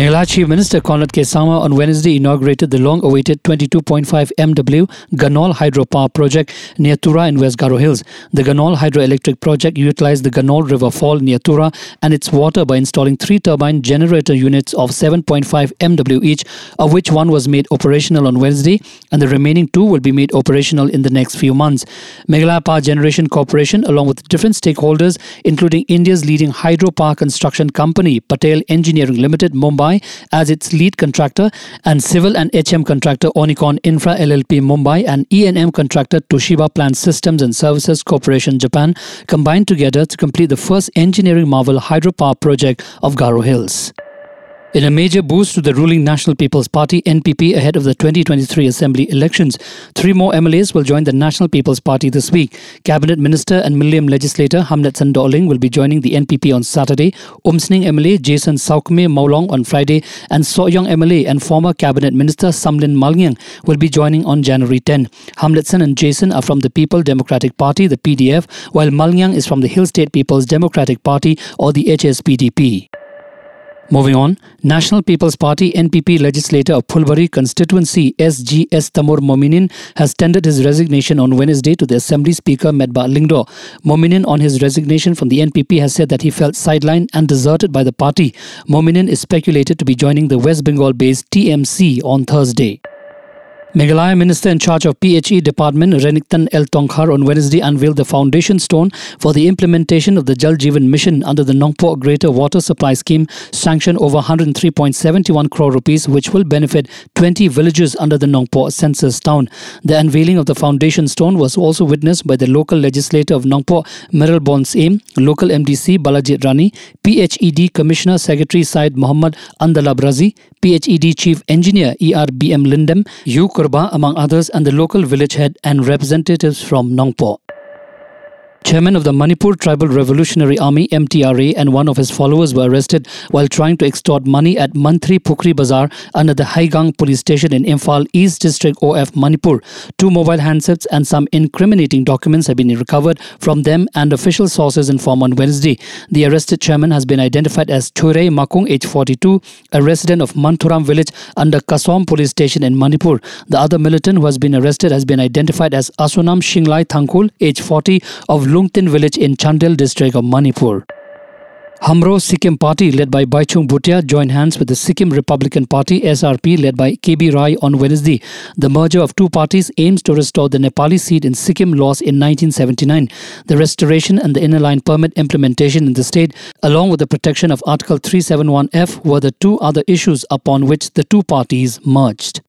Meghalaya Chief Minister Conrad K. Sangma on Wednesday inaugurated the long-awaited 22.5 MW Ganol hydropower project near Tura in West Garo Hills. The Ganol hydroelectric project utilized the Ganol River Fall near Tura and its water by installing three turbine generator units of 7.5 MW each, of which one was made operational on Wednesday and the remaining two will be made operational in the next few months. Meghalaya Power Generation Corporation, along with different stakeholders, including India's leading hydropower construction company, Patel Engineering Limited, Mumbai, Mumbai as its lead contractor and civil and HM contractor Onicon Infra LLP Mumbai and E&M contractor Toshiba Plant Systems and Services Corporation Japan combined together to complete the first engineering marvel hydropower project of Garo Hills. In a major boost to the ruling National People's Party NPP ahead of the 2023 Assembly elections, three more MLAs will join the National People's Party this week. Cabinet Minister and Mylliem legislator Hamletson Dohling will be joining the NPP on Saturday, Umsning MLA Jason Sawkmie Mawlong on Friday, and Sohiong MLA and former Cabinet Minister Samlin Malngiang will be joining on January 10. Hamletson and Jason are from the People Democratic Party, the PDF, while Malngiang is from the Hill State People's Democratic Party or the HSPDP. Moving on, National People's Party NPP legislator of Phulbari constituency SGS Tamur Mominin has tendered his resignation on Wednesday to the Assembly Speaker Metbah Lyngdoh. Mominin on his resignation from the NPP has said that he felt sidelined and deserted by the party. Mominin is speculated to be joining the West Bengal based TMC on Thursday. Meghalaya Minister in charge of PHE Department Renikton L. Tongkhar on Wednesday unveiled the foundation stone for the implementation of the Jal Jeevan Mission under the Nongpoh Greater Water Supply Scheme, sanctioned over 103.71 crore rupees, which will benefit 20 villages under the Nongpoh census town. The unveiling of the foundation stone was also witnessed by the local legislator of Nongpoh, Mayralborn Syiem, local MDC Balajit Rani, PHED Commissioner Secretary Syed Muhammad Andalabrazi, PHED Chief Engineer ERBM Lindem, U. Kurba, among others, and the local village head and representatives from Nongpoh. Chairman of the Manipur Tribal Revolutionary Army MTRA and one of his followers were arrested while trying to extort money at Mantri Pukri Bazaar under the Heingang police station in Imphal East District OF Manipur. Two mobile handsets and some incriminating documents have been recovered from them and official sources inform on Wednesday. The arrested chairman has been identified as Chure Makung, age 42, a resident of Manthuram village under Kasom police station in Manipur. The other militant who has been arrested has been identified as Asunam Shinglai Thangkul, age 40, of Lungtin village in Chandel district of Manipur. Hamro Sikkim Party, led by Baichung Bhutia, joined hands with the Sikkim Republican Party SRP, led by KB Rai, on Wednesday. The merger of two parties aims to restore the Nepali seat in Sikkim lost in 1979. The restoration and the inner line permit implementation in the state, along with the protection of Article 371F, were the two other issues upon which the two parties merged.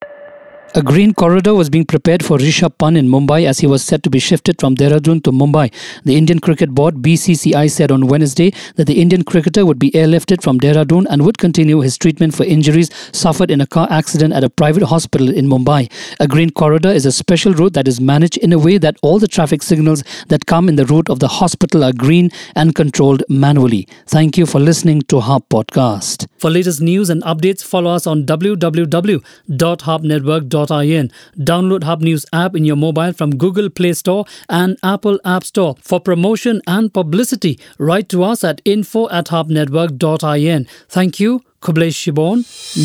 A green corridor was being prepared for Rishabh Pant in Mumbai as he was set to be shifted from Dehradun to Mumbai. The Indian Cricket Board BCCI said on Wednesday that the Indian cricketer would be airlifted from Dehradun and would continue his treatment for injuries suffered in a car accident at a private hospital in Mumbai. A green corridor is a special route that is managed in a way that all the traffic signals that come in the route of the hospital are green and controlled manually. Thank you for listening to Hub Podcast. For latest news and updates, follow us on www.hubnetwork.com Download Hub News app in your mobile from Google Play Store and Apple App Store. For promotion and publicity, write to us at info at hubnetwork.in. Thank you. Khublei Shibun,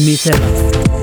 Mithela.